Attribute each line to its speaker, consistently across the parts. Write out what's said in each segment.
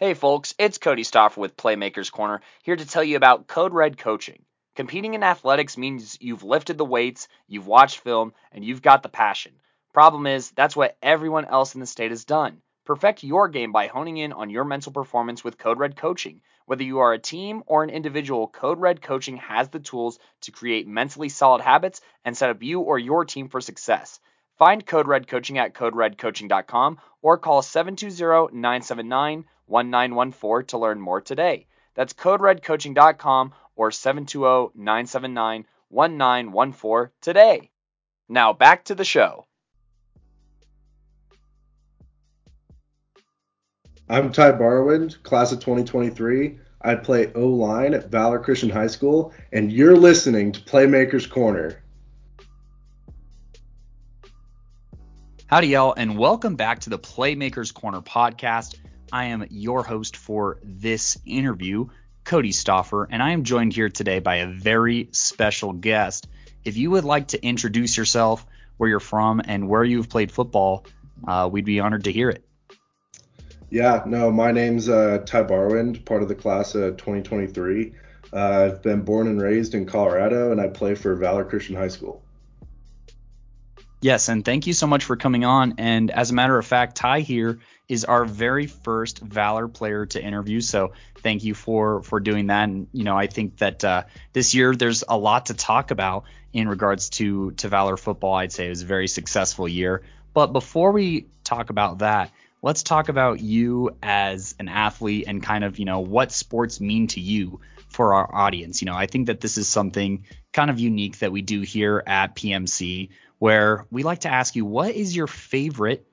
Speaker 1: Hey folks, it's Cody Stoffer with Playmakers Corner, here to tell you about Code Red Coaching. Competing in athletics means you've lifted the weights, you've watched film, and you've got the passion. Problem is, that's what everyone else in the state has done. Perfect your game by honing in on your mental performance with Code Red Coaching. Whether you are a team or an individual, Code Red Coaching has the tools to create mentally solid habits and set up you or your team for success. Find Code Red Coaching at coderedcoaching.com or call 720 979 1914 to learn more today. That's coderedcoaching.com or 720 979 1914 today. Now back to the show.
Speaker 2: I'm Ty Barwind, class of 2023. I play O line at Valor Christian High School, and you're listening to Playmakers Corner.
Speaker 1: Howdy, y'all, and welcome back to the Playmakers Corner podcast. I am your host for this interview, Cody Stoffer, and I am joined here today by a very special guest. If you would like to introduce yourself, where you're from, and where you've played football, uh, we'd be honored to hear it.
Speaker 2: Yeah, no, my name's uh, Ty Barwind, part of the class of 2023. Uh, I've been born and raised in Colorado, and I play for Valor Christian High School.
Speaker 1: Yes, and thank you so much for coming on. And as a matter of fact, Ty here is our very first Valor player to interview. So thank you for for doing that. And you know, I think that uh, this year there's a lot to talk about in regards to to Valor football. I'd say it was a very successful year. But before we talk about that, let's talk about you as an athlete and kind of you know what sports mean to you for our audience. You know, I think that this is something kind of unique that we do here at PMC where we like to ask you what is your favorite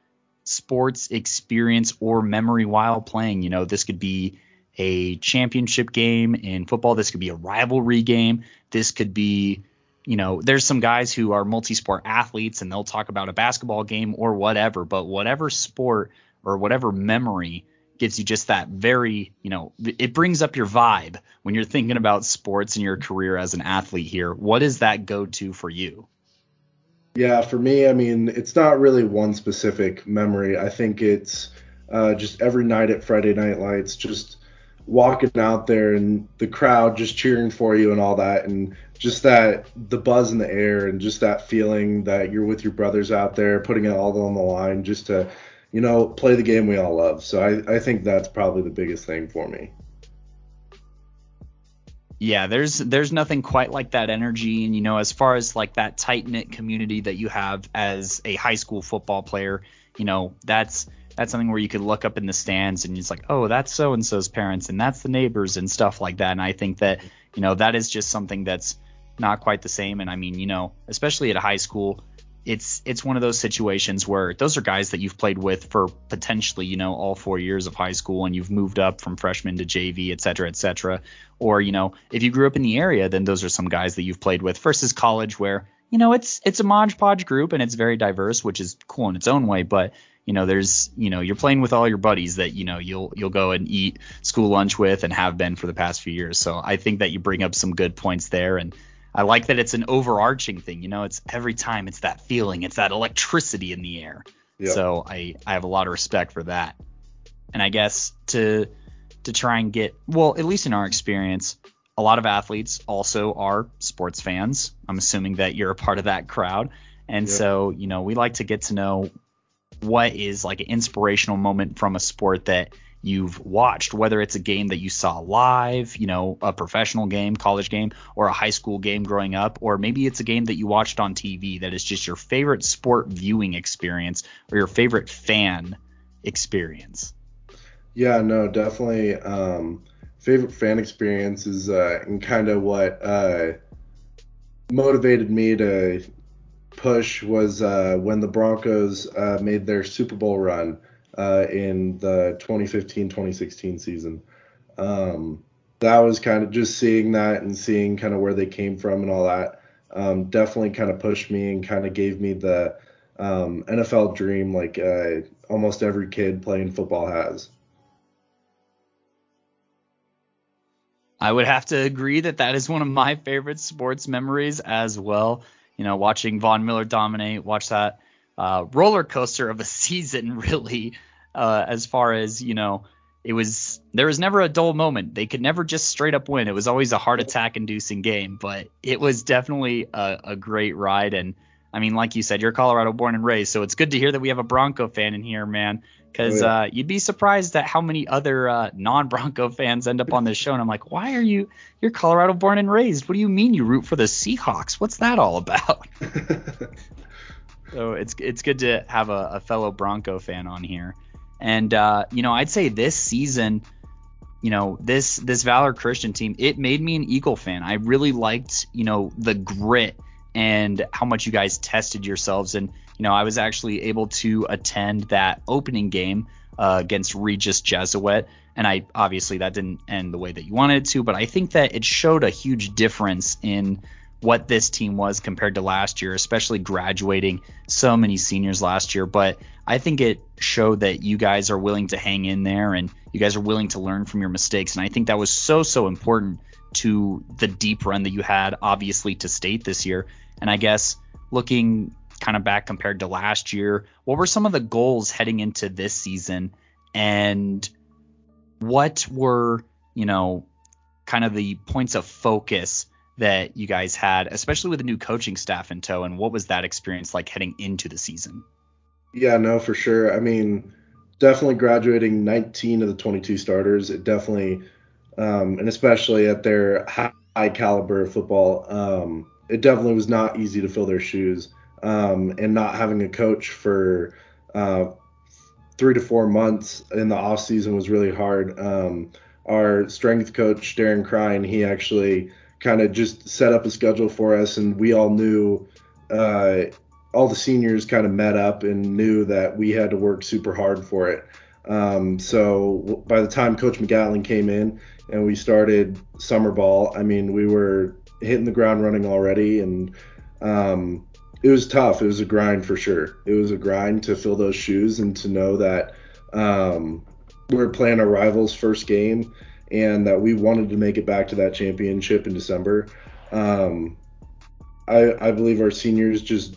Speaker 1: sports experience or memory while playing. You know, this could be a championship game in football, this could be a rivalry game, this could be you know, there's some guys who are multi-sport athletes and they'll talk about a basketball game or whatever, but whatever sport or whatever memory gives you just that very, you know, it brings up your vibe when you're thinking about sports and your career as an athlete here. What is that go to for you?
Speaker 2: Yeah, for me, I mean, it's not really one specific memory. I think it's uh, just every night at Friday Night Lights, just walking out there and the crowd just cheering for you and all that, and just that the buzz in the air and just that feeling that you're with your brothers out there, putting it all on the line, just to, you know, play the game we all love. So I, I think that's probably the biggest thing for me.
Speaker 1: Yeah, there's there's nothing quite like that energy, and you know, as far as like that tight knit community that you have as a high school football player, you know, that's that's something where you could look up in the stands and it's like, oh, that's so and so's parents, and that's the neighbors and stuff like that. And I think that you know that is just something that's not quite the same. And I mean, you know, especially at a high school, it's it's one of those situations where those are guys that you've played with for potentially you know all four years of high school and you've moved up from freshman to JV et cetera et cetera. Or you know if you grew up in the area then those are some guys that you've played with versus college where you know it's it's a Mod Podge group and it's very diverse which is cool in its own way. But you know there's you know you're playing with all your buddies that you know you'll you'll go and eat school lunch with and have been for the past few years. So I think that you bring up some good points there and I like that it's an overarching thing. You know, it's every time it's that feeling, it's that electricity in the air. So I I have a lot of respect for that. And I guess to to try and get well, at least in our experience, a lot of athletes also are sports fans. I'm assuming that you're a part of that crowd. And so, you know, we like to get to know what is like an inspirational moment from a sport that you've watched, whether it's a game that you saw live, you know, a professional game, college game, or a high school game growing up, or maybe it's a game that you watched on TV that is just your favorite sport viewing experience or your favorite fan experience.
Speaker 2: Yeah, no, definitely. Um, favorite fan experience is uh, and kind of what uh, motivated me to push was uh, when the Broncos uh, made their Super Bowl run uh, in the 2015-2016 season. Um, that was kind of just seeing that and seeing kind of where they came from and all that. Um, definitely kind of pushed me and kind of gave me the um, NFL dream like uh, almost every kid playing football has.
Speaker 1: I would have to agree that that is one of my favorite sports memories as well. You know, watching Von Miller dominate, watch that uh, roller coaster of a season, really, uh, as far as you know, it was there was never a dull moment. They could never just straight up win. It was always a heart attack inducing game, but it was definitely a, a great ride. And I mean, like you said, you're Colorado born and raised, so it's good to hear that we have a Bronco fan in here, man. Because oh, yeah. uh, you'd be surprised at how many other uh, non-Bronco fans end up on this show, and I'm like, why are you? You're Colorado born and raised. What do you mean you root for the Seahawks? What's that all about? so it's it's good to have a, a fellow Bronco fan on here. And uh, you know, I'd say this season, you know, this this Valor Christian team, it made me an Eagle fan. I really liked, you know, the grit and how much you guys tested yourselves. And you know, I was actually able to attend that opening game uh, against Regis Jesuit. And I obviously that didn't end the way that you wanted it to, but I think that it showed a huge difference in what this team was compared to last year, especially graduating so many seniors last year. But I think it showed that you guys are willing to hang in there and you guys are willing to learn from your mistakes. And I think that was so, so important to the deep run that you had, obviously, to state this year. And I guess looking kind of back compared to last year, what were some of the goals heading into this season? And what were, you know, kind of the points of focus that you guys had, especially with the new coaching staff in tow. And what was that experience like heading into the season?
Speaker 2: Yeah, no, for sure. I mean, definitely graduating 19 of the 22 starters. It definitely, um, and especially at their high, high caliber of football, um, it definitely was not easy to fill their shoes. Um, and not having a coach for uh, three to four months in the off season was really hard. Um, our strength coach Darren Crine, he actually kind of just set up a schedule for us, and we all knew. Uh, all the seniors kind of met up and knew that we had to work super hard for it. Um, so by the time Coach McGatlin came in and we started summer ball, I mean, we were hitting the ground running already, and um, it was tough. It was a grind for sure. It was a grind to fill those shoes and to know that um, we are playing our rivals' first game and that we wanted to make it back to that championship in December. Um, I, I believe our seniors just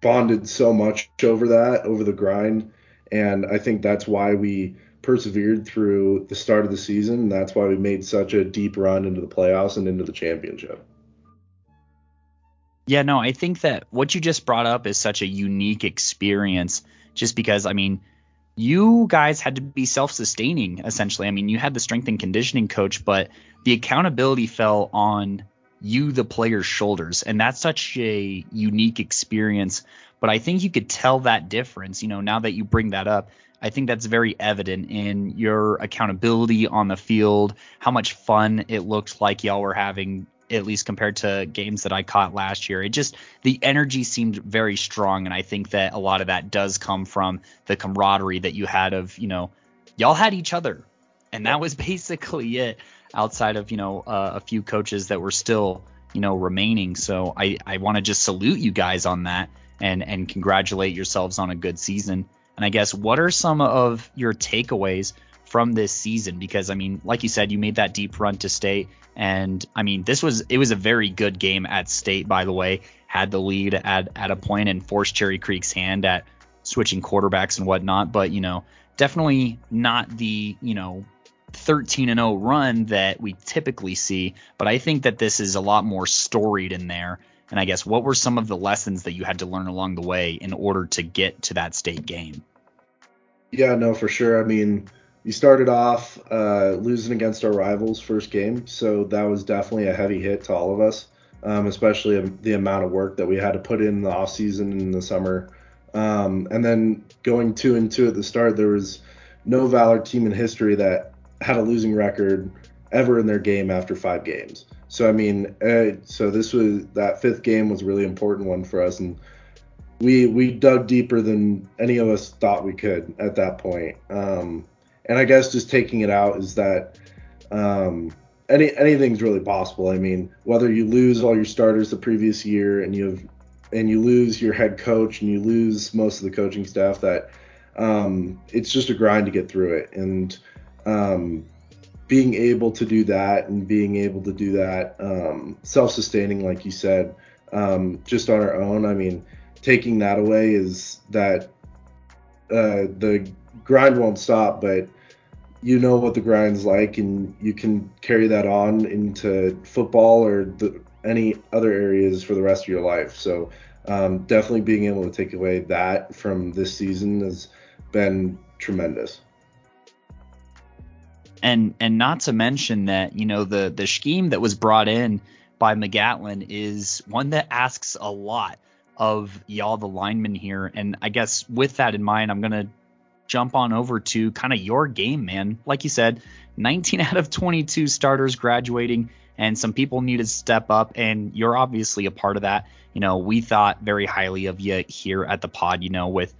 Speaker 2: bonded so much over that, over the grind, and I think that's why we persevered through the start of the season. That's why we made such a deep run into the playoffs and into the championship.
Speaker 1: Yeah, no, I think that what you just brought up is such a unique experience just because, I mean, you guys had to be self-sustaining essentially. I mean, you had the strength and conditioning coach, but the accountability fell on you, the player's shoulders, and that's such a unique experience. But I think you could tell that difference. You know, now that you bring that up, I think that's very evident in your accountability on the field, how much fun it looked like y'all were having at least compared to games that I caught last year. It just the energy seemed very strong, and I think that a lot of that does come from the camaraderie that you had of you know y'all had each other, and that was basically it. Outside of you know uh, a few coaches that were still you know remaining, so I I want to just salute you guys on that and and congratulate yourselves on a good season. And I guess what are some of your takeaways from this season because I mean, like you said, you made that deep run to state, and I mean, this was it was a very good game at state. By the way, had the lead at at a point and forced Cherry Creek's hand at switching quarterbacks and whatnot. But you know, definitely not the you know 13 and 0 run that we typically see. But I think that this is a lot more storied in there. And I guess what were some of the lessons that you had to learn along the way in order to get to that state game?
Speaker 2: Yeah, no, for sure. I mean, we started off uh, losing against our rivals first game, so that was definitely a heavy hit to all of us, um, especially the amount of work that we had to put in the off season in the summer. Um, and then going two and two at the start, there was no Valor team in history that had a losing record ever in their game after five games. So I mean, uh, so this was that fifth game was a really important one for us, and we we dug deeper than any of us thought we could at that point. Um, and I guess just taking it out is that um, any anything's really possible. I mean, whether you lose all your starters the previous year and you have and you lose your head coach and you lose most of the coaching staff, that um, it's just a grind to get through it. And um, being able to do that and being able to do that um, self-sustaining, like you said, um, just on our own. I mean, taking that away is that uh, the grind won't stop, but you know what the grind's like, and you can carry that on into football or the, any other areas for the rest of your life. So um, definitely being able to take away that from this season has been tremendous.
Speaker 1: And and not to mention that you know the the scheme that was brought in by McGatlin is one that asks a lot of y'all the linemen here. And I guess with that in mind, I'm gonna jump on over to kind of your game, man. Like you said, 19 out of 22 starters graduating, and some people need to step up, and you're obviously a part of that. You know, we thought very highly of you here at the pod, you know, with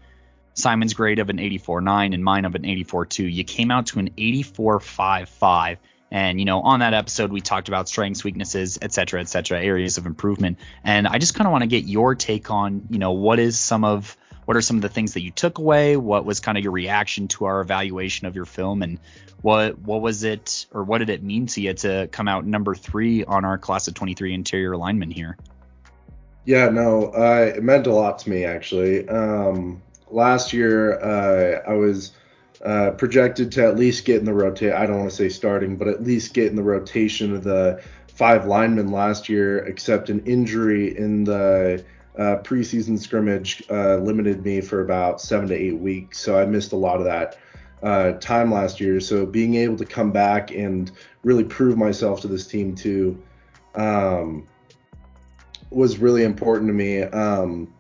Speaker 1: Simon's grade of an 84.9 and mine of an 84.2. You came out to an 84.55. And, you know, on that episode, we talked about strengths, weaknesses, et cetera, et cetera, areas of improvement. And I just kind of want to get your take on, you know, what is some of what are some of the things that you took away? What was kind of your reaction to our evaluation of your film, and what what was it or what did it mean to you to come out number three on our class of 23 interior lineman here?
Speaker 2: Yeah, no, uh, it meant a lot to me actually. Um, last year, uh, I was uh, projected to at least get in the rotate. I don't want to say starting, but at least get in the rotation of the five linemen last year, except an injury in the uh, preseason scrimmage uh, limited me for about seven to eight weeks, so I missed a lot of that uh, time last year. So being able to come back and really prove myself to this team too um, was really important to me. Um,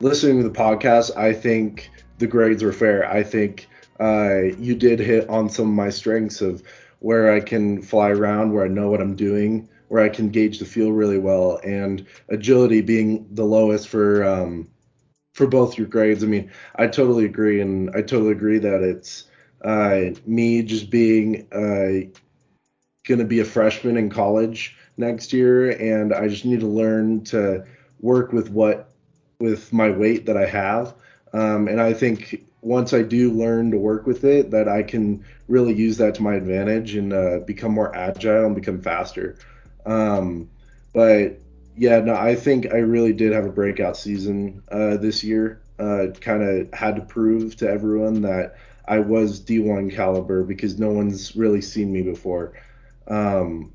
Speaker 2: listening to the podcast, I think the grades were fair. I think uh, you did hit on some of my strengths of where I can fly around, where I know what I'm doing, where I can gauge the field really well, and agility being the lowest for um, for both your grades. I mean, I totally agree, and I totally agree that it's uh, me just being uh, going to be a freshman in college next year, and I just need to learn to work with what with my weight that I have. Um, and I think once I do learn to work with it, that I can really use that to my advantage and uh, become more agile and become faster. Um, but yeah, no, I think I really did have a breakout season uh, this year. Uh, kind of had to prove to everyone that I was D1 caliber because no one's really seen me before. Um,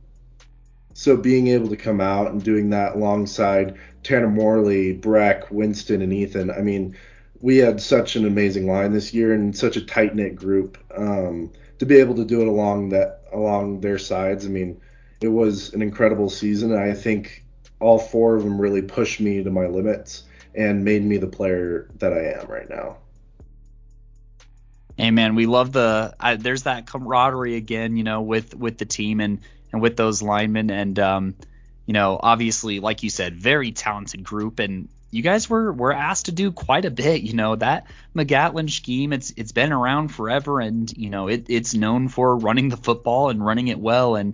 Speaker 2: so being able to come out and doing that alongside Tanner Morley, Breck, Winston, and Ethan, I mean, we had such an amazing line this year and such a tight knit group. Um, to be able to do it along that along their sides, I mean, it was an incredible season. I think all four of them really pushed me to my limits and made me the player that I am right now.
Speaker 1: Hey man, we love the uh, there's that camaraderie again, you know, with with the team and and with those linemen and um, you know, obviously like you said, very talented group and you guys were were asked to do quite a bit, you know, that McGatlin scheme it's it's been around forever and you know, it it's known for running the football and running it well and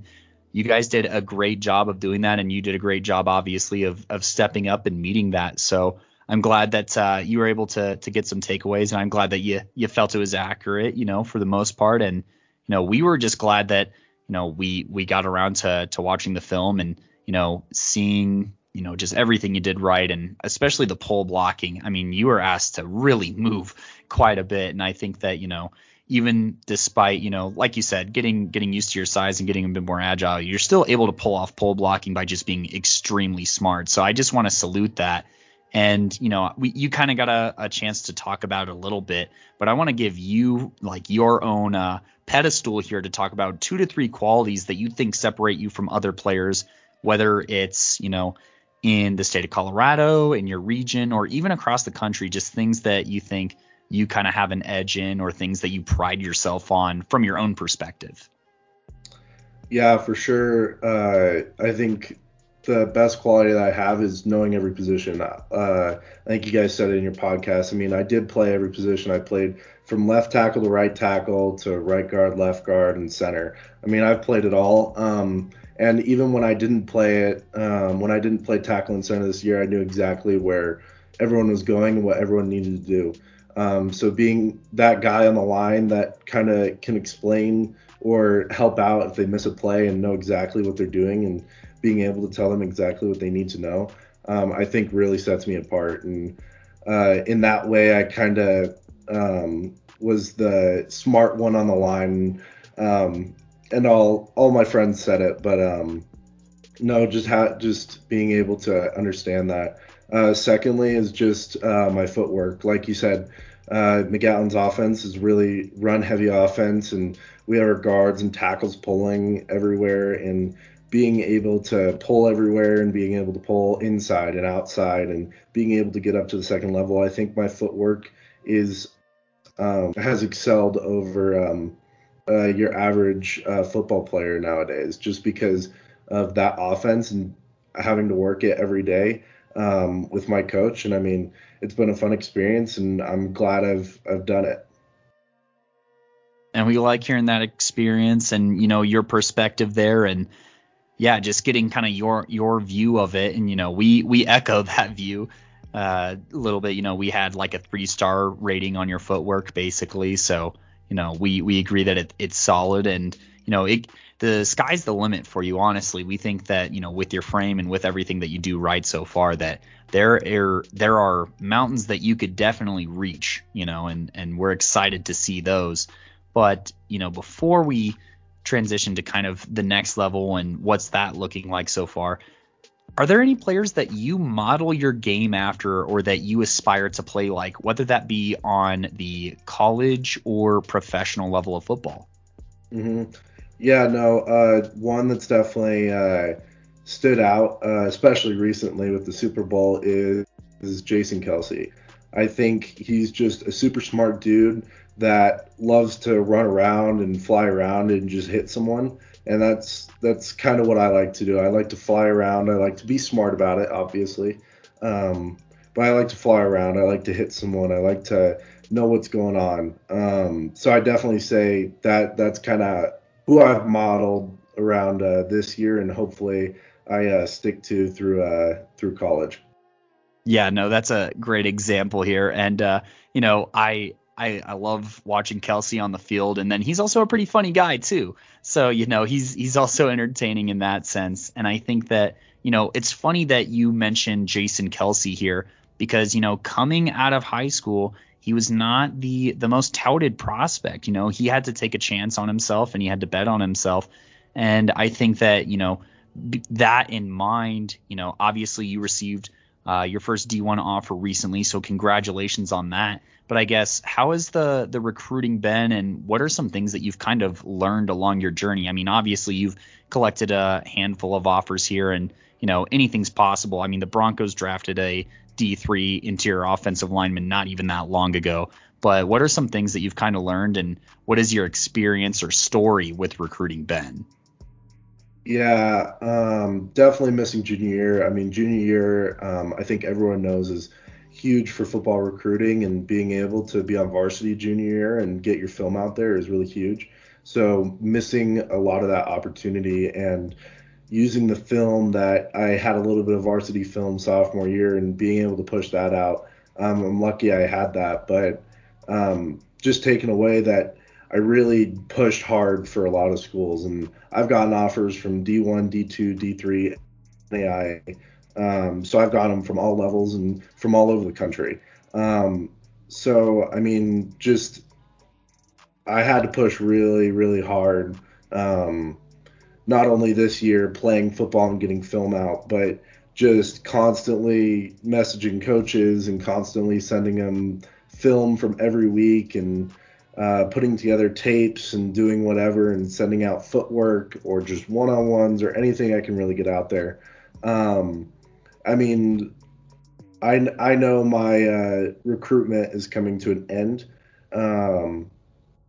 Speaker 1: you guys did a great job of doing that, and you did a great job, obviously, of of stepping up and meeting that. So I'm glad that uh, you were able to to get some takeaways, and I'm glad that you you felt it was accurate, you know, for the most part. And you know, we were just glad that you know we we got around to to watching the film and you know seeing you know just everything you did right and especially the pull blocking i mean you were asked to really move quite a bit and i think that you know even despite you know like you said getting getting used to your size and getting a bit more agile you're still able to pull off pull blocking by just being extremely smart. So i just want to salute that. And you know we, you kind of got a, a, chance to talk about it a little bit but i want to give you like your own uh, pedestal here to talk about two to three qualities that you think separate you from other players whether it's you know in the state of colorado in your region or even across the country just things that you think you kind of have an edge in or things that you pride yourself on from your own perspective?
Speaker 2: Yeah, for sure. Uh, I think the best quality that I have is knowing every position. Uh, I think you guys said it in your podcast. I mean, I did play every position. I played from left tackle to right tackle to right guard, left guard, and center. I mean, I've played it all. Um, and even when I didn't play it, um, when I didn't play tackle and center this year, I knew exactly where everyone was going and what everyone needed to do. Um, so being that guy on the line that kind of can explain or help out if they miss a play and know exactly what they're doing and being able to tell them exactly what they need to know, um, I think really sets me apart. And uh, in that way, I kind of um, was the smart one on the line. Um, and all all my friends said it, but um, no, just ha- just being able to understand that. Uh, secondly, is just uh, my footwork. Like you said, uh, McGowan's offense is really run heavy offense, and we have our guards and tackles pulling everywhere, and being able to pull everywhere and being able to pull inside and outside and being able to get up to the second level. I think my footwork is um, has excelled over um, uh, your average uh, football player nowadays, just because of that offense and having to work it every day um, with my coach. And I mean, it's been a fun experience, and I'm glad I've I've done it.
Speaker 1: And we like hearing that experience and you know your perspective there and yeah, just getting kind of your your view of it, and you know, we we echo that view uh, a little bit. You know, we had like a three star rating on your footwork, basically. So you know, we we agree that it, it's solid, and you know, it the sky's the limit for you. Honestly, we think that you know, with your frame and with everything that you do right so far, that there are there are mountains that you could definitely reach. You know, and and we're excited to see those. But you know, before we transition to kind of the next level and what's that looking like so far. Are there any players that you model your game after or that you aspire to play like, whether that be on the college or professional level of football?
Speaker 2: Mm-hmm. Yeah, no, uh, one that's definitely uh, stood out, uh, especially recently with the Super Bowl, is, is Jason Kelce. I think he's just a super smart dude that loves to run around and fly around and just hit someone. And that's that's kind of what I like to do. I like to fly around. I like to be smart about it, obviously. Um, but I like to fly around. I like to hit someone. I like to know what's going on. Um, so I definitely say that that's kind of who I've modeled around uh, this year, and hopefully I uh, stick to through uh, through college.
Speaker 1: Yeah, no, that's a great example here, and uh, you know, I I, I love watching Kelce on the field, and then he's also a pretty funny guy too. So you know he's he's also entertaining in that sense. And I think that you know it's funny that you mentioned Jason Kelce here because you know coming out of high school he was not the the most touted prospect. You know he had to take a chance on himself and he had to bet on himself. And I think that you know that in mind, you know obviously you received uh, your first D1 offer recently, so congratulations on that. But I guess how has the the recruiting been, and what are some things that you've kind of learned along your journey? I mean, obviously you've collected a handful of offers here, and you know anything's possible. I mean, the Broncos drafted a D3 interior offensive lineman not even that long ago. But what are some things that you've kind of learned, and what is your experience or story with recruiting been?
Speaker 2: Yeah, um, definitely missing junior year. I mean, junior year, um, I think everyone knows is huge for football recruiting, and being able to be on varsity junior year and get your film out there is really huge. So missing a lot of that opportunity and using the film that I had a little bit of varsity film sophomore year and being able to push that out. Um, I'm lucky I had that, but um, just taking away that I really pushed hard for a lot of schools, and I've gotten offers from D1, D2, D3, AI. Um, so I've got them from all levels and from all over the country. Um, so I mean, just I had to push really, really hard. Um, not only this year playing football and getting film out, but just constantly messaging coaches and constantly sending them film from every week and uh, putting together tapes and doing whatever and sending out footwork or just one on ones or anything I can really get out there. Um, I mean, I, I know my uh, recruitment is coming to an end, um,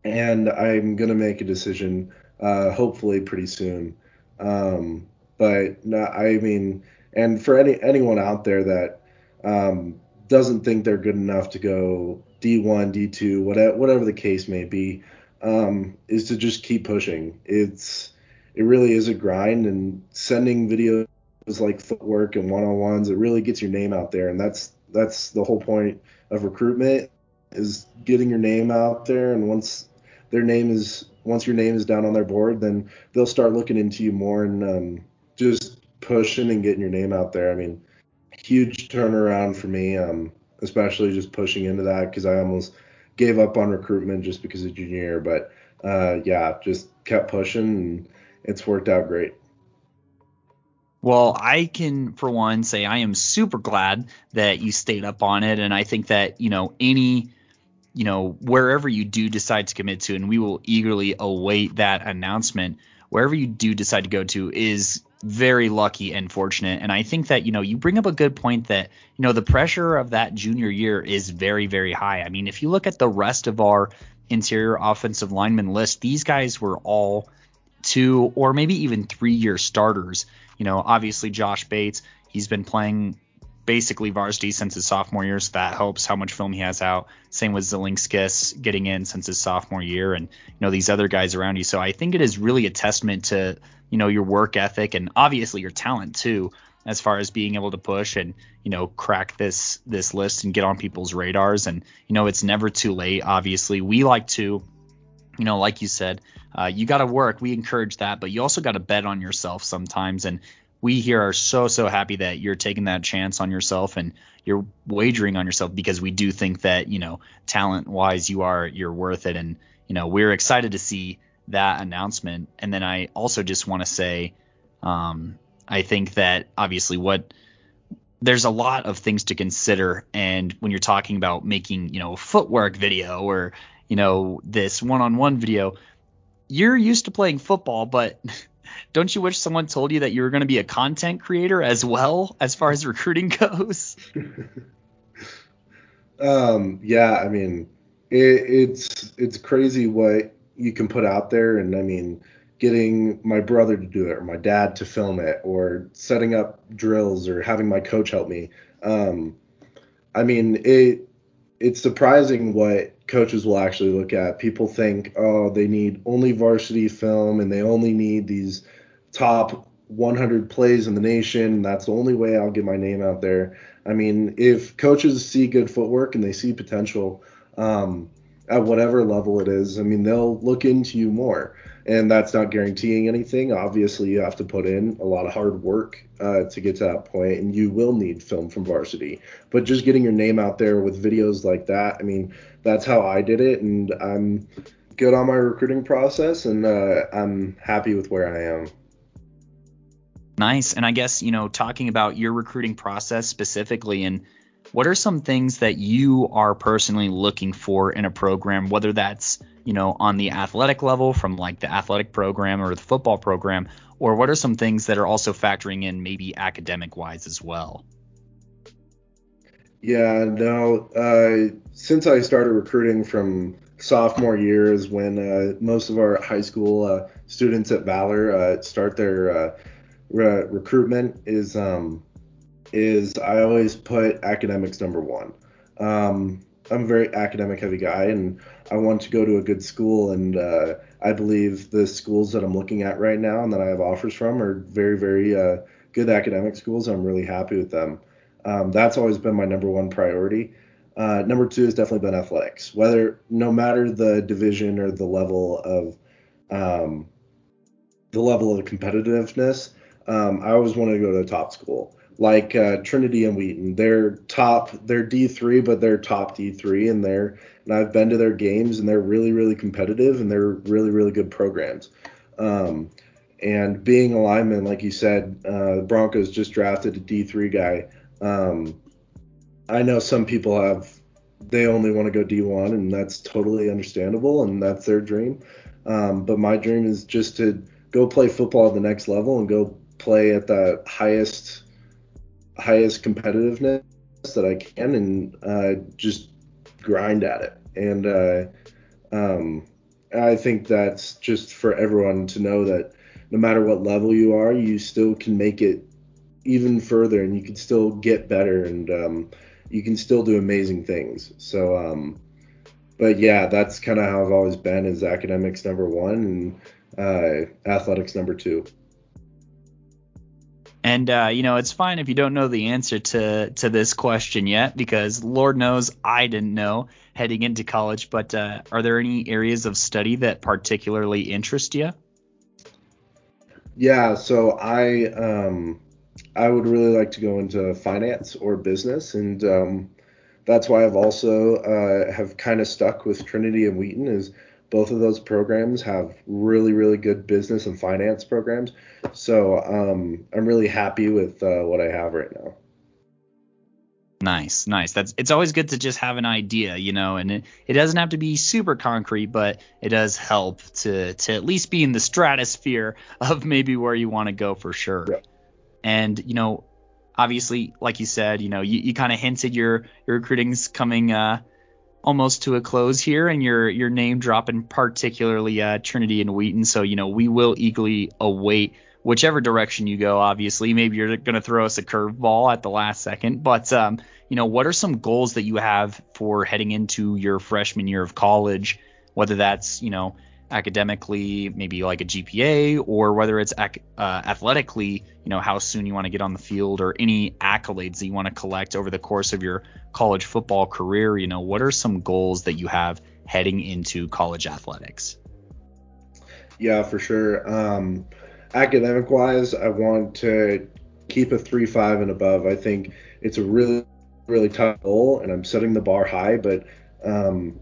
Speaker 2: and I'm going to make a decision uh, hopefully pretty soon. Um, but no, I mean, and for any anyone out there that um, doesn't think they're good enough to go D1, D2, whatever, whatever the case may be, um, is to just keep pushing. It's it really is a grind, and sending videos like footwork and one-on-ones, it really gets your name out there, and that's that's the whole point of recruitment is getting your name out there, and once their name is once your name is down on their board, then they'll start looking into you more and um, just pushing and getting your name out there. I mean, huge turnaround for me, um, especially just pushing into that because I almost gave up on recruitment just because of junior year. But uh, yeah, just kept pushing and it's worked out great.
Speaker 1: Well, I can, for one, say I am super glad that you stayed up on it. And I think that, you know, any, you know, wherever you do decide to commit to, and we will eagerly await that announcement, wherever you do decide to go to is very lucky and fortunate. And I think that, you know, you bring up a good point that, you know, the pressure of that junior year is very, very high. I mean, if you look at the rest of our interior offensive lineman list, these guys were all two or maybe even three year starters. You know, obviously Josh Bates, he's been playing basically varsity since his sophomore year, so that helps how much film he has out. Same with Zilingskis getting in since his sophomore year, and you know these other guys around you. So I think it is really a testament to you know your work ethic and obviously your talent too, as far as being able to push and you know crack this this list and get on people's radars. And you know it's never too late. Obviously, we like to you know, like you said, uh, you got to work. We encourage that, but you also got to bet on yourself sometimes. And we here are so so happy that you're taking that chance on yourself and you're wagering on yourself because we do think that you know talent wise you are you're worth it. And you know we're excited to see that announcement. And then I also just want to say um, I think that obviously what there's a lot of things to consider. And when you're talking about making you know footwork video or you know this one-on-one video you're used to playing football but don't you wish someone told you that you were going to be a content creator as well as far as recruiting goes?
Speaker 2: um, yeah, I mean, it, it's it's crazy what you can put out there, and I mean, getting my brother to do it or my dad to film it or setting up drills or having my coach help me. Um, I mean, it it's surprising what coaches will actually look at. People think, oh, they need only varsity film and they only need these top 100 plays in the nation. That's the only way I'll get my name out there. I mean, if coaches see good footwork and they see potential um, at whatever level it is, I mean, they'll look into you more. And that's not guaranteeing anything. Obviously, you have to put in a lot of hard work uh, to get to that point, and you will need film from varsity. But just getting your name out there with videos like that, I mean, that's how I did it, and I'm good on my recruiting process, and uh, I'm happy with where I am.
Speaker 1: Nice. And I guess, you know, talking about your recruiting process specifically and what are some things that you are personally looking for in a program, whether that's, you know, on the athletic level from like the athletic program or the football program, or what are some things that are also factoring in maybe academic wise as well?
Speaker 2: Yeah, no, uh, since I started recruiting from sophomore year is when uh, most of our high school uh, students at Valor uh, start their uh, re- recruitment is um, is I always put academics number one. Um, I'm a very academic heavy guy, and I want to go to a good school. And uh, I believe the schools that I'm looking at right now and that I have offers from are very, very good academic schools. I'm really happy with them. Um, that's always been my number one priority. Uh, number two has definitely been athletics. Whether no matter the division or the level of um, the level of competitiveness, um, I always wanted to go to a top school like uh, Trinity and Wheaton. They're top, they're D3, but they're top D3, and they're and I've been to their games, and they're really, really competitive, and they're really, really good programs. Um, and being a lineman, like you said, uh, the Broncos just drafted a D3 guy. Um, I know some people have they only want to go D1, and that's totally understandable, and that's their dream. Um, but my dream is just to go play football at the next level and go play at the highest highest competitiveness that I can and uh, just grind at it. And uh, um, I think that's just for everyone to know that no matter what level you are, you still can make it even further and you can still get better and um, you can still do amazing things. So, um, but yeah, that's kind of how I've always been is academics number one and uh, athletics number two.
Speaker 1: And uh, you know, it's fine if you don't know the answer to to this question yet, because Lord knows I didn't know heading into college. But uh, are there any areas of study that particularly interest you?
Speaker 2: Yeah, so I um, I would really like to go into finance or business, and um, that's why I've also uh, have kind of stuck with Trinity and Wheaton is both of those programs have really, really good business and finance programs. So um, I'm really happy with uh, what I have right now.
Speaker 1: Nice, nice. That's it's always good to just have an idea, you know, and it, it doesn't have to be super concrete, but it does help to to at least be in the stratosphere of maybe where you want to go for sure. Yeah. And you know, obviously, like you said, you know, you, you kind of hinted your your recruiting's coming uh, almost to a close here, and your your name dropping particularly uh, Trinity and Wheaton. So you know, we will eagerly await whichever direction you go. Obviously, maybe you're going to throw us a curveball at the last second, but um, you know, what are some goals that you have for heading into your freshman year of college? Whether that's you know academically, maybe like a GPA, or whether it's ac- uh, athletically, you know, how soon you want to get on the field, or any accolades that you want to collect over the course of your college football career. You know, what are some goals that you have heading into college athletics?
Speaker 2: Yeah, for sure. Um, academic wise, I want to keep a three five and above. I think it's a really really tough goal, and I'm setting the bar high, but um,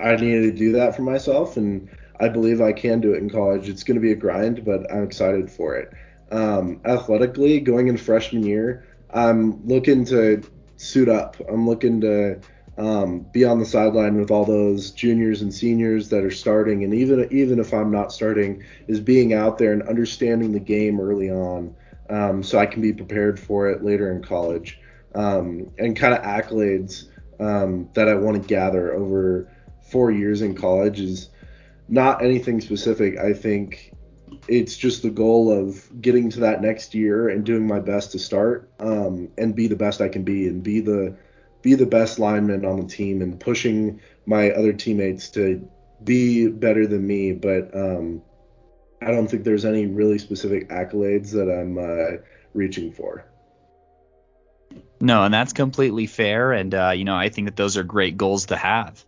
Speaker 2: I needed to do that for myself, and I believe I can do it in college. It's going to be a grind, but I'm excited for it. Um, athletically, going in freshman year, I'm looking to suit up. I'm looking to um, be on the sideline with all those juniors and seniors that are starting, and even even if I'm not starting, is being out there and understanding the game early on, um, so I can be prepared for it later in college, um, and kind of accolades um, that I want to gather over four years in college is not anything specific. I think it's just the goal of getting to that next year and doing my best to start um, and be the best I can be and be the be the best lineman on the team and pushing my other teammates to be better than me. But um, I don't think there's any really specific accolades that I'm uh, reaching for.
Speaker 1: No, and that's completely fair. And uh, you know, I think that those are great goals to have.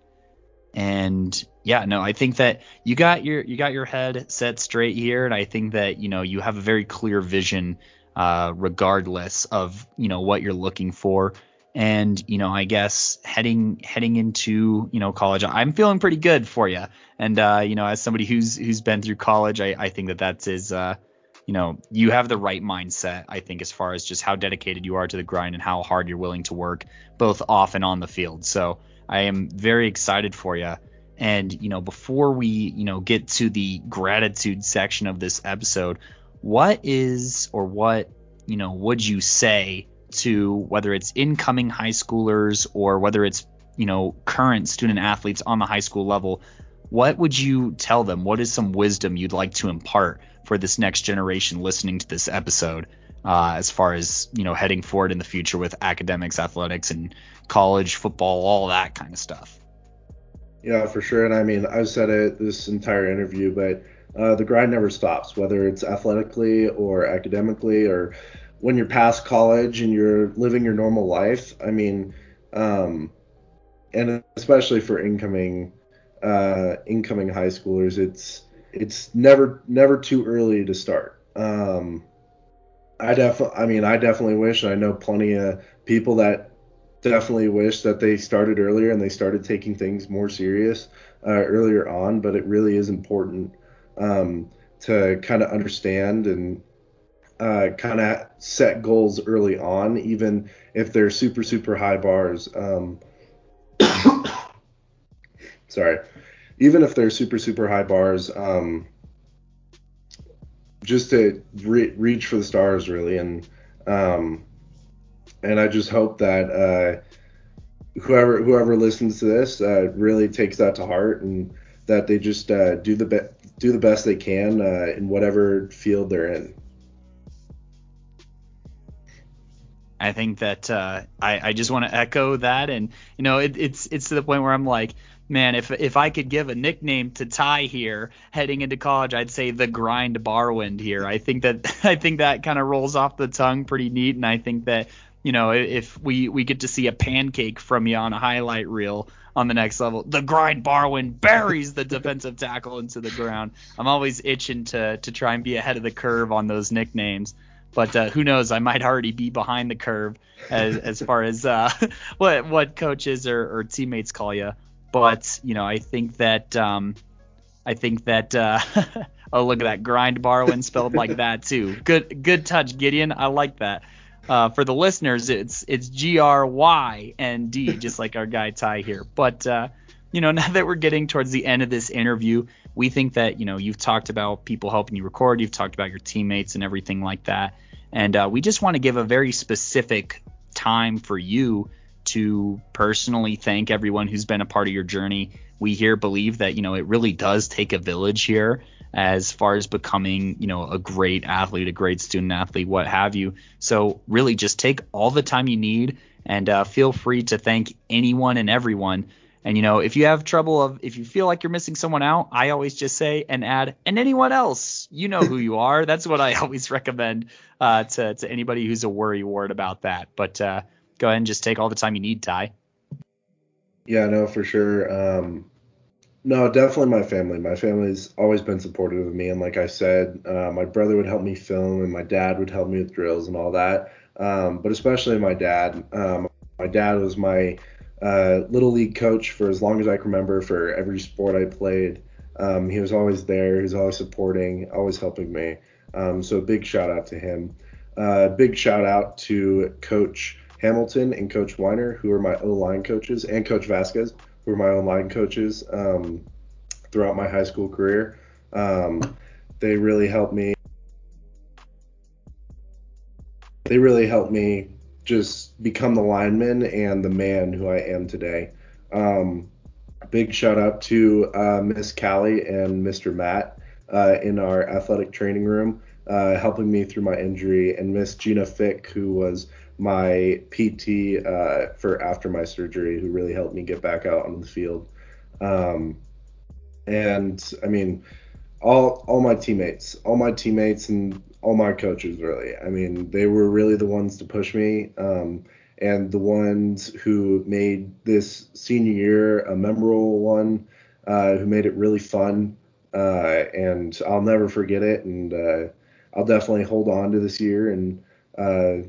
Speaker 1: And yeah, no, I think that you got your you got your head set straight here, and I think that you know you have a very clear vision, uh, regardless of you know what you're looking for. And you know, I guess heading heading into you know college, I'm feeling pretty good for you. And uh, you know, as somebody who's who's been through college, I, I think that that is uh, you know, you have the right mindset. I think as far as just how dedicated you are to the grind and how hard you're willing to work, both off and on the field. So I am very excited for you. And, you know, before we, you know, get to the gratitude section of this episode, what is or what, you know, would you say to whether it's incoming high schoolers or whether it's, you know, current student athletes on the high school level? What would you tell them? What is some wisdom you'd like to impart for this next generation listening to this episode? Uh, as far as you know, heading forward in the future with academics, athletics, and college football, all that kind of stuff.
Speaker 2: Yeah, for sure. And I mean, I've said it this entire interview, but uh, the grind never stops, whether it's athletically or academically or when you're past college and you're living your normal life. I mean, um, and especially for incoming uh, incoming high schoolers, it's it's never never too early to start. Um, I definitely, I mean, I definitely wish, I know plenty of people that definitely wish that they started earlier and they started taking things more serious uh, earlier on. But it really is important um, to kind of understand and uh, kind of set goals early on, even if they're super super high bars. Um, sorry, even if they're super super high bars. Um, just to re- reach for the stars really and um, and I just hope that uh, whoever whoever listens to this uh, really takes that to heart and that they just uh, do the be- do the best they can uh, in whatever field they're in.
Speaker 1: I think that uh, I, I just want to echo that, and you know, it, it's it's to the point where I'm like, man, if if I could give a nickname to Ty here heading into college, I'd say the grind barwind here. I think that I think that kind of rolls off the tongue pretty neat, and I think that you know if we we get to see a pancake from you on a highlight reel on the next level, the grind Barwin buries the defensive tackle into the ground. I'm always itching to to try and be ahead of the curve on those nicknames. But uh, who knows? I might already be behind the curve as, as far as uh, what what coaches or, or teammates call you. But you know, I think that um, I think that uh, oh look at that grind Barwin spelled like that too. Good good touch Gideon. I like that. Uh, for the listeners, it's it's G R Y N D, just like our guy Ty here. But uh, you know, now that we're getting towards the end of this interview, we think that you know you've talked about people helping you record, you've talked about your teammates and everything like that, and uh, we just want to give a very specific time for you to personally thank everyone who's been a part of your journey. We here believe that you know it really does take a village here as far as becoming, you know, a great athlete, a great student athlete, what have you. So really just take all the time you need and uh, feel free to thank anyone and everyone. And you know, if you have trouble of if you feel like you're missing someone out, I always just say and add and anyone else. You know who you are. That's what I always recommend uh, to to anybody who's a worry ward about that. But uh, go ahead and just take all the time you need, Ty.
Speaker 2: Yeah, no, for sure. Um, no, definitely my family. My family's always been supportive of me, and like I said, uh, my brother would help me film, and my dad would help me with drills and all that. Um, but especially my dad. Um, my dad was my uh, little league coach for as long as I can remember for every sport I played. Um, he was always there. He was always supporting, always helping me. Um, so big shout out to him. Uh, big shout out to Coach Hamilton and Coach Weiner, who are my O line coaches, and Coach Vasquez, were my O line coaches um, throughout my high school career. Um, they really helped me. They really helped me just become the lineman and the man who I am today. Um, big shout out to uh, Miss Callie and Mr. Matt uh, in our athletic training room, uh, helping me through my injury, and Miss Gina Fick, who was my PT uh, for after my surgery, who really helped me get back out on the field. Um, and I mean, all all my teammates, all my teammates, and all my coaches really. I mean, they were really the ones to push me, um, and the ones who made this senior year a memorable one, uh, who made it really fun. Uh, and I'll never forget it, and uh, I'll definitely hold on to this year and uh,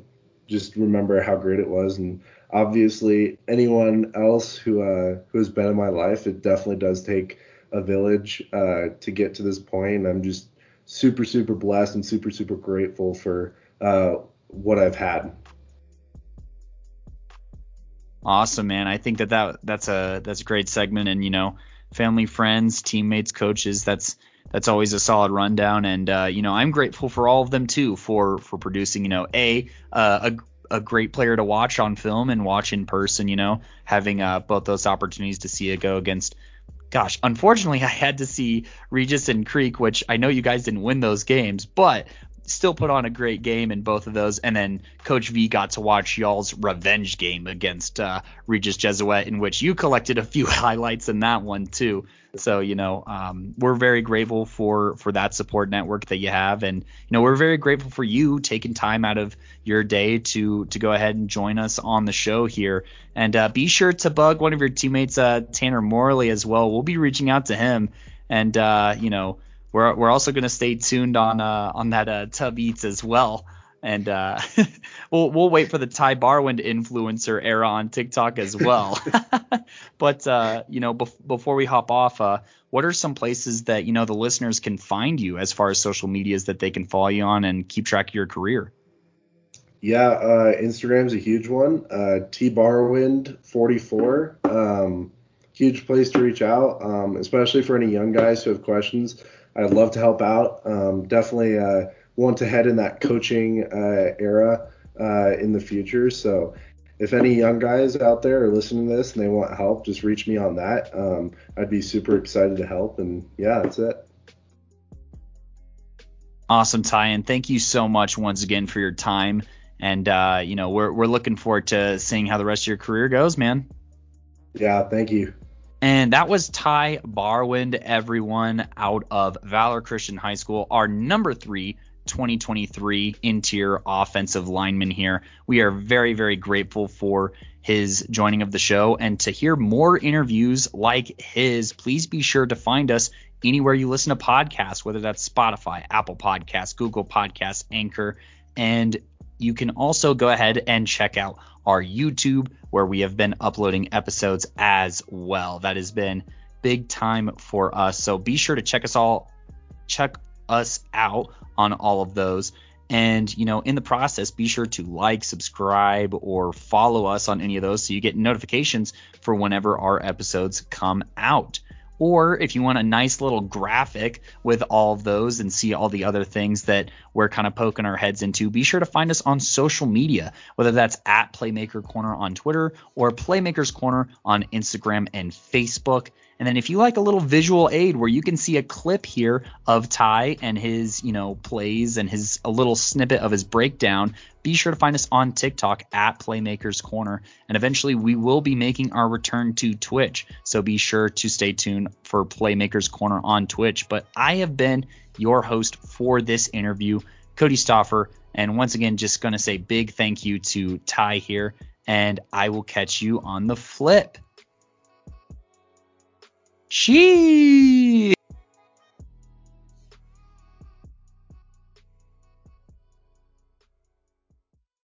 Speaker 2: just remember how great it was. And obviously, anyone else who uh, who has been in my life, it definitely does take a village uh, to get to this point. I'm just super super blessed and super super grateful for uh, what I've had.
Speaker 1: Awesome, man. I think that, that that's a that's a great segment, and you know, family, friends, teammates, coaches. That's that's always a solid rundown, and uh, you know, I'm grateful for all of them too for for producing. You know, a uh, a a great player to watch on film and watch in person. You know, having uh, both those opportunities to see it go against gosh, unfortunately, I had to see Regis and Creek, which I know you guys didn't win those games, but still put on a great game in both of those. And then Coach V got to watch y'all's revenge game against uh, Regis Jesuit, in which you collected a few highlights in that one too. So you know, um, we're very grateful for for that support network that you have, and you know, we're very grateful for you taking time out of your day to to go ahead and join us on the show here. And uh, be sure to bug one of your teammates, uh, Tanner Morley, as well. We'll be reaching out to him, and uh, you know we're we're also going to stay tuned on uh, on that uh, Tub Eats as well, and uh, we'll we'll wait for the Ty Barwind influencer era on TikTok as well. but uh, you know, bef- before we hop off, uh, what are some places that you know the listeners can find you as far as social medias that they can follow you on and keep track of your career?
Speaker 2: Yeah, uh, Instagram's a huge one. Uh, T Barwind 44. Um, huge place to reach out, um, especially for any young guys who have questions. I'd love to help out. Um, definitely uh, want to head in that coaching uh, era uh, in the future. So if any young guys out there are listening to this and they want help, just reach me on that. Um, I'd be super excited to help. And yeah, that's it.
Speaker 1: Awesome, Ty, and thank you so much once again for your time. And uh, you know, we're we're looking forward to seeing how the rest of your career goes, man.
Speaker 2: Yeah, thank you.
Speaker 1: And that was Ty Barwind, everyone out of Valor Christian High School, our number three 2023 interior offensive lineman here. We are very, very grateful for his joining of the show. And to hear more interviews like his, please be sure to find us anywhere you listen to podcasts, whether that's Spotify, Apple Podcasts, Google Podcasts, Anchor. And you can also go ahead and check out our YouTube, where we have been uploading episodes as well. That has been big time for us. So be sure to check us all check us out on all of those. And, you know, in the process, be sure to like, subscribe, or follow us on any of those so you get notifications for whenever our episodes come out. Or if you want a nice little graphic with all of those and see all the other things that we're kind of poking our heads into, be sure to find us on social media, whether that's at Playmaker Corner on Twitter or Playmakers Corner on Instagram and Facebook. And then if you like a little visual aid where you can see a clip here of Ty and his, you know, plays and his a little snippet of his breakdown, be sure to find us on TikTok at Playmakers Corner. And eventually we will be making our return to Twitch. So be sure to stay tuned for Playmakers Corner on Twitch. But I have been your host for this interview, Cody Stoffer. And once again, just going to say big thank you to Ty here. And I will catch you on the flip. She